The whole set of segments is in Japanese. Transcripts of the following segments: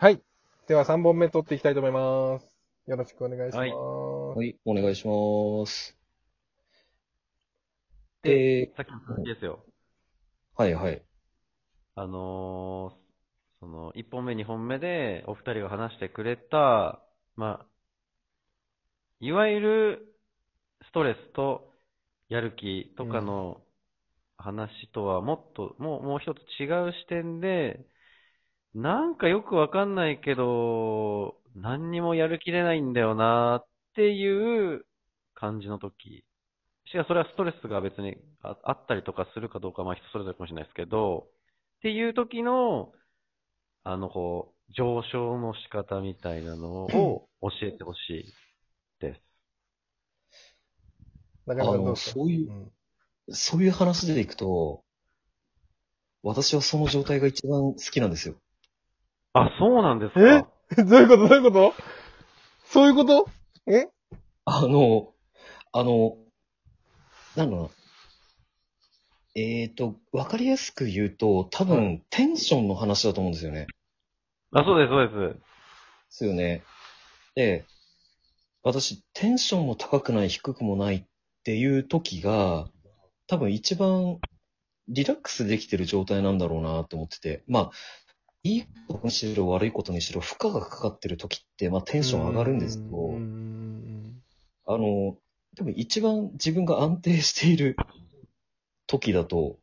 はい。では3本目取っていきたいと思います。よろしくお願いします。はいはい、お願いします。で、えさっきの続きですよ。ー、はいはい。あのーその、1本目、2本目で、お二人が話してくれた、まあ、いわゆる、ストレスと、やる気とかの話とは、もっと、もう、もう一つ違う視点で、なんかよくわかんないけど、何にもやる気出ないんだよなっていう感じの時。しかもそれはストレスが別にああったりとかするかどうかはまあ人それぞれかもしれないですけど、っていう時の、あの、こう、上昇の仕方みたいなのを教えてほしいです。あのそういううんそういう話でいくと、私はその状態が一番好きなんですよ。あ、そうなんですえ？か どういうこと？どういうこと？そういうこと？え？あの、あの、なんだろうな。えっ、と、わかりやすく言うと、多分、テンションの話だと思うんですよね。あ、そうです、そうです。ですよね。で、私、テンションも高くない、低くもないっていう時が、多分一番リラックスできてる状態なんだろうなと思ってて、まあ、いいことにしろ悪いことにしろ負荷がかかってる時って、まあテンション上がるんですけど、あの、多分一番自分が安定している時だと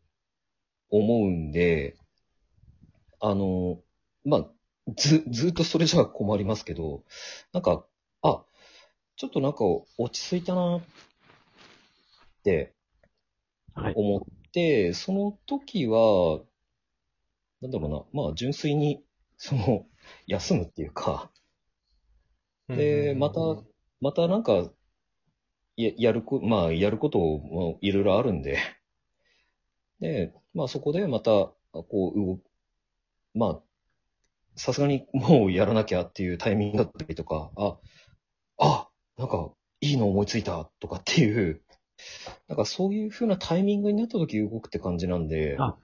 思うんで、あの、まあ、ず、ずっとそれじゃ困りますけど、なんか、あ、ちょっとなんか落ち着いたなってはい。思って、その時は、なんだろうな、まあ純粋に、その、休むっていうか、うんで、また、またなんか、や、やるこ、まあ、やることもいろいろあるんで、で、まあそこでまた、こう、まあ、さすがにもうやらなきゃっていうタイミングだったりとか、あ、あ、なんか、いいの思いついたとかっていう、なんかそういう風なタイミングになった時動くって感じなんで、あ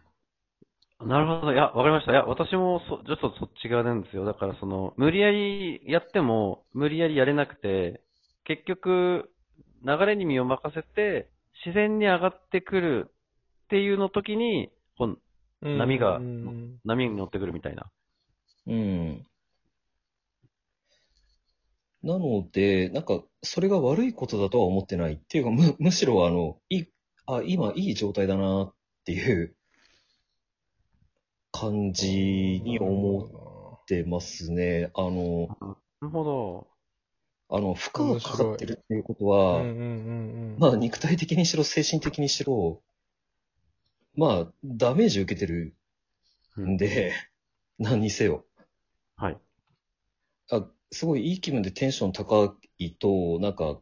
なるほど。いや、わかりました。いや、私もそ、ちょっとそっち側なんですよ。だから、その、無理やりやっても、無理やりやれなくて、結局、流れに身を任せて、自然に上がってくるっていうの時に、こううん波が波に乗ってくるみたいな。うん。なので、なんか、それが悪いことだとは思ってない。っていうか、む、むしろ、あの、いい、あ、今いい状態だなっていう感じに思ってますね。あの、なるほど。あの、負荷がかかってるっていうことうは、んうんうんうん。まあ、肉体的にしろ、精神的にしろ、まあ、ダメージ受けてるんで、何にせよ。はい。あ、すごいいい気分でテンション高いと、なんか、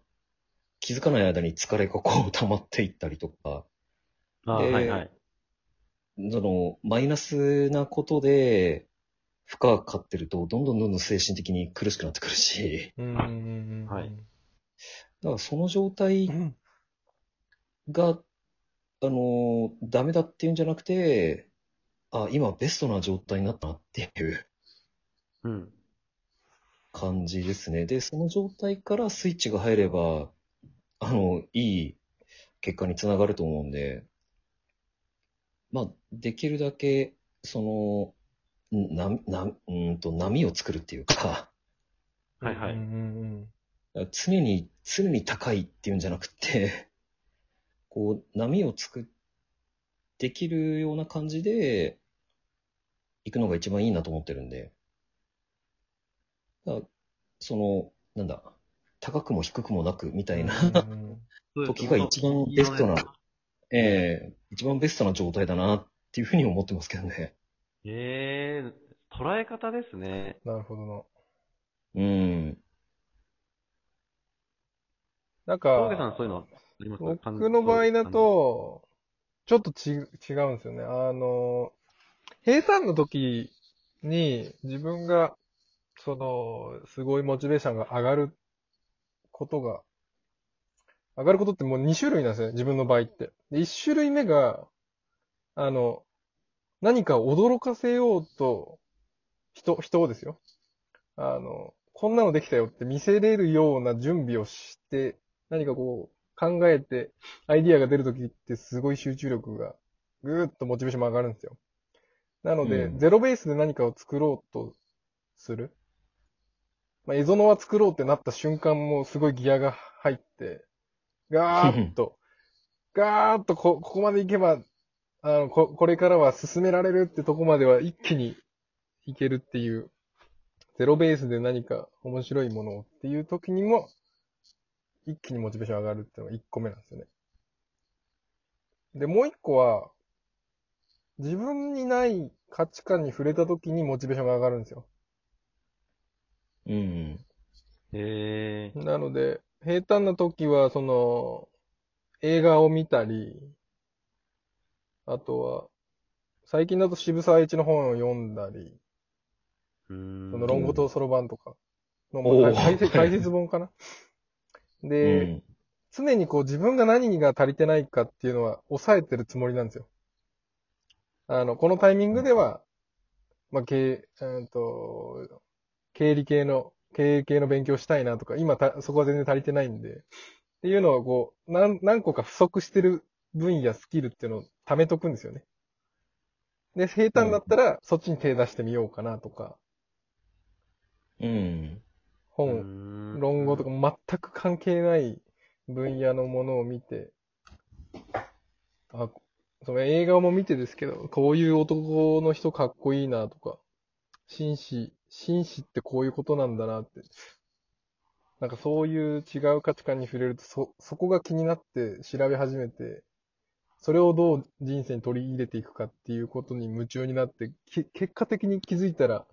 気づかない間に疲れがこう溜まっていったりとか、あではいはい。その、マイナスなことで、負荷がかかってると、どんどんどんどん精神的に苦しくなってくるし、うんうんうんうん。はいだからその状態うんが、あの、ダメだっていうんじゃなくて、あ、今ベストな状態になったなっていううん。感じですね。で、その状態からスイッチが入れば、あの、いい結果につながると思うんで、まあ、できるだけ、その、んな、な、うーんと、波を作るっていうか、はいはい。常に、常に高いっていうんじゃなくて、こう、波を作っ、できるような感じで、行くのが一番いいなと思ってるんで、その、なんだ、高くも低くもなくみたいな、時が一番ベストな、ええ一番ベストな状態だなっていうふうに思ってますけどね。ええ捉え方ですね。なるほどな。うん。なん峠さんか、そういうのあります僕の場合だ、と、ちょっとち違うんですよね。あの、平坦の時に自分が、その、すごいモチベーションが上がることが、上がることってもう2種類なんですよね、自分の場合って。で、1種類目が、あの、何か驚かせようと、人、人をですよ。あの、こんなのできたよって見せれるような準備をして、何かこう、考えて、アイディアが出るときってすごい集中力が、ぐーっとモチベーションも上がるんですよ。なので、うんゼロベースで何かを作ろうとする。まあ、エゾノワ作ろうってなった瞬間もすごいギアが入って、ガーッと、ガーッとこ、ここまで行けば、あの、こ、これからは進められるってとこまでは一気にいけるっていう、ゼロベースで何か面白いものをっていう時にも、一気にモチベーション上がるっていうのが一個目なんですよね。で、もう一個は、自分にない価値観に触れた時にモチベーションが上がるんですよ。うん。へえ。なので、平坦な時は、その、映画を見たり、あとは、最近だと渋沢栄一の本を読んだり。その論語とそろばんとかの、まあ解説解説本かな。う で、ん。常にこう自分が何が足りてないかっていうのは抑えてるつもりなんですよ。あの、このタイミングでは、まあ、経、えっと、経理系の、経営系の勉強したいなとか、今た、そこは全然足りてないんで、っていうのをこう、何、何個か不足してる分野、スキルっていうのを貯めとくんですよね。で、平坦だったら、そっちに手出してみようかなとか、うん。う本、論語とか全く関係ない分野のものを見て、あ、その映画も見てですけど、こういう男の人かっこいいなとか、紳士、紳士ってこういうことなんだなって、なんかそういう違う価値観に触れると、そ、そこが気になって調べ始めて、それをどう人生に取り入れていくかっていうことに夢中になって、き結果的に気づいたら、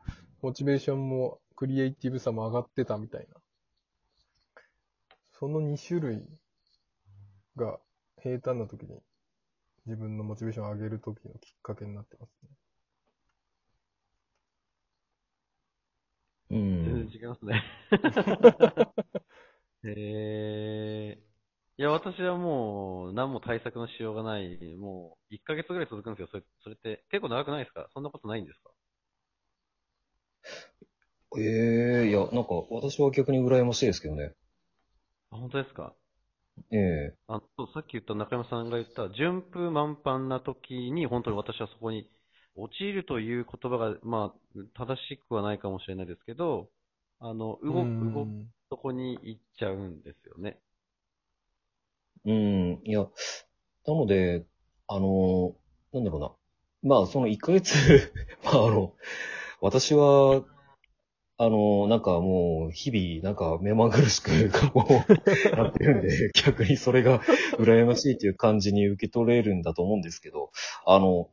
モチベーションもクリエイティブさも上がってたみたいな。その2種類が平坦な時に自分のモチベーションを上げる時のきっかけになってますね。う全ん。然違いますね。へえ。いや、私はもう、何も対策のしようがない。もう、1ヶ月ぐらい続くんですよ。それ、それって、結構長くないですか？そんなことないんですか？ええいや、なんか、私は逆に羨ましいですけどね。あ、本当ですか？ええあそうさっき言った中山さんが言った、順風満帆な時に、本当に私はそこに、陥るという言葉が、まあ、正しくはないかもしれないですけど、あの、動く、動くうんとこに行っちゃうんですよね。うん。いや、なので、あの、なんだろうな。まあ、その1ヶ月、まあ、あの、私は、あの、なんかもう、日々、なんか目まぐるしく、こう、やってるんで、逆にそれが羨ましいという感じに受け取れるんだと思うんですけど、あの、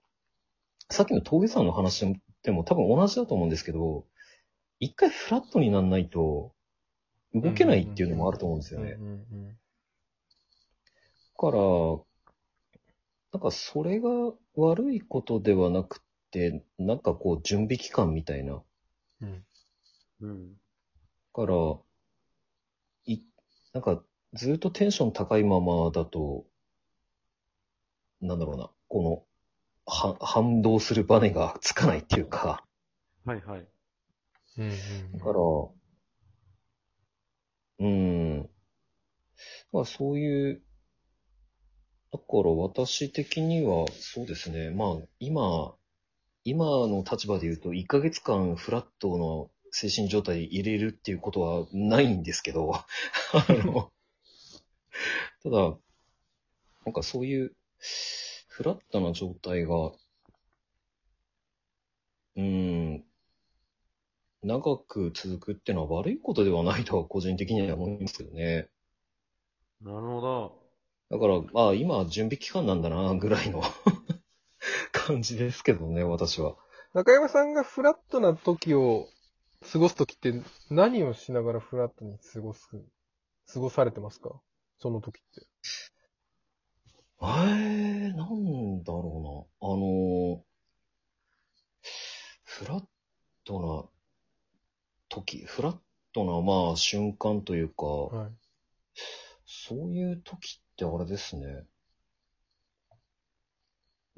さっきの峠さんの話でも多分同じだと思うんですけど、一回フラットになんないと、動けないっていうのもあると思うんですよね。うんうんだから、なんかそれが悪いことではなくて、なんかこう準備期間みたいな。うんうん。だから、い、なんかずっとテンション高いままだと、なんだろうな、この、は、反動するバネがつかないっていうか、はいはい。うんだから、うん。まあそういう、だから私的にはそうですね。まあ今、今の立場で言うと1ヶ月間フラットの精神状態入れるっていうことはないんですけど、あの、ただ、なんかそういうフラットな状態が、うん、長く続くってのは悪いことではないとは個人的には思いますけどね。なるほど。だから、まあ今準備期間なんだな、ぐらいの 感じですけどね、私は。中山さんがフラットな時を過ごす時って何をしながらフラットに過ごす、過ごされてますか？その時って。えー、なんだろうな。あの、フラットな時、フラットな、まあ瞬間というか、はい。そういう時ってあれですね。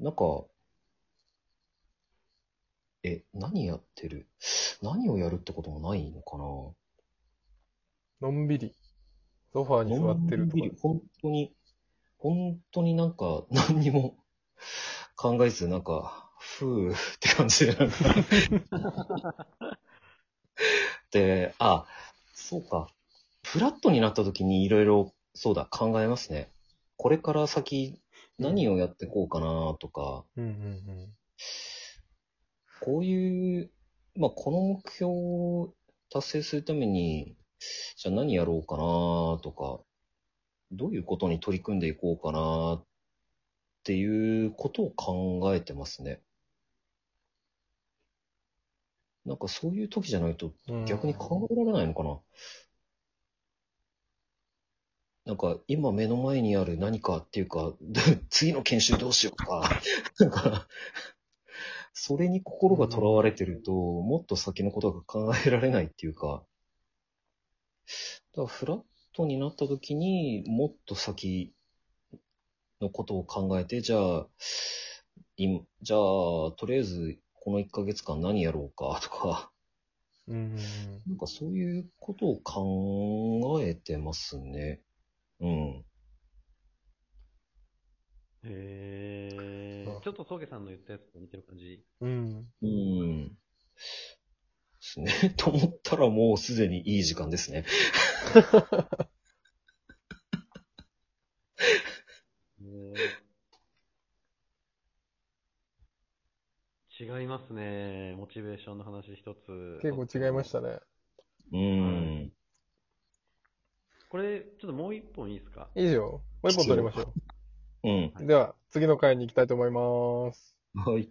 なんか、え、何やってる？何をやるってこともないのかな？のんびり。ソファーに座ってるとかのんび。り本当に、本当になんか何にも考えず、なんか、ふーって感じで、なんか。で、あ、そうか。フラットになった時にいろいろ、そうだ、考えますね。これから先、何をやってこうかなとか、うんうんこういう、まあ、この目標を達成するために、じゃあ何やろうかなとか、どういうことに取り組んでいこうかなっていうことを考えてますね。なんかそういう時じゃないとうん。逆に考えられないのかな。なんか今目の前にある何かっていうか、次の研修どうしようか。なんか、それに心が囚われてると、もっと先のことが考えられないっていうか、だからフラットになった時にもっと先のことを考えて、じゃあ、今じゃあ、とりあえずこの1ヶ月間何やろうかとか、うんうんなんかそういうことを考えてますね。うん。へうんー。ちょっと峠さんの言ったやつと似てる感じ。うん。うん。うん。ですね。と思ったらもうすでにいい時間ですね。へー違いますね。モチベーションの話一つ。結構違いましたね。うん。これ、ちょっともう一本いいですか？以上。もう一本取りましょうん。う。では、次の回に行きたいと思います。はい。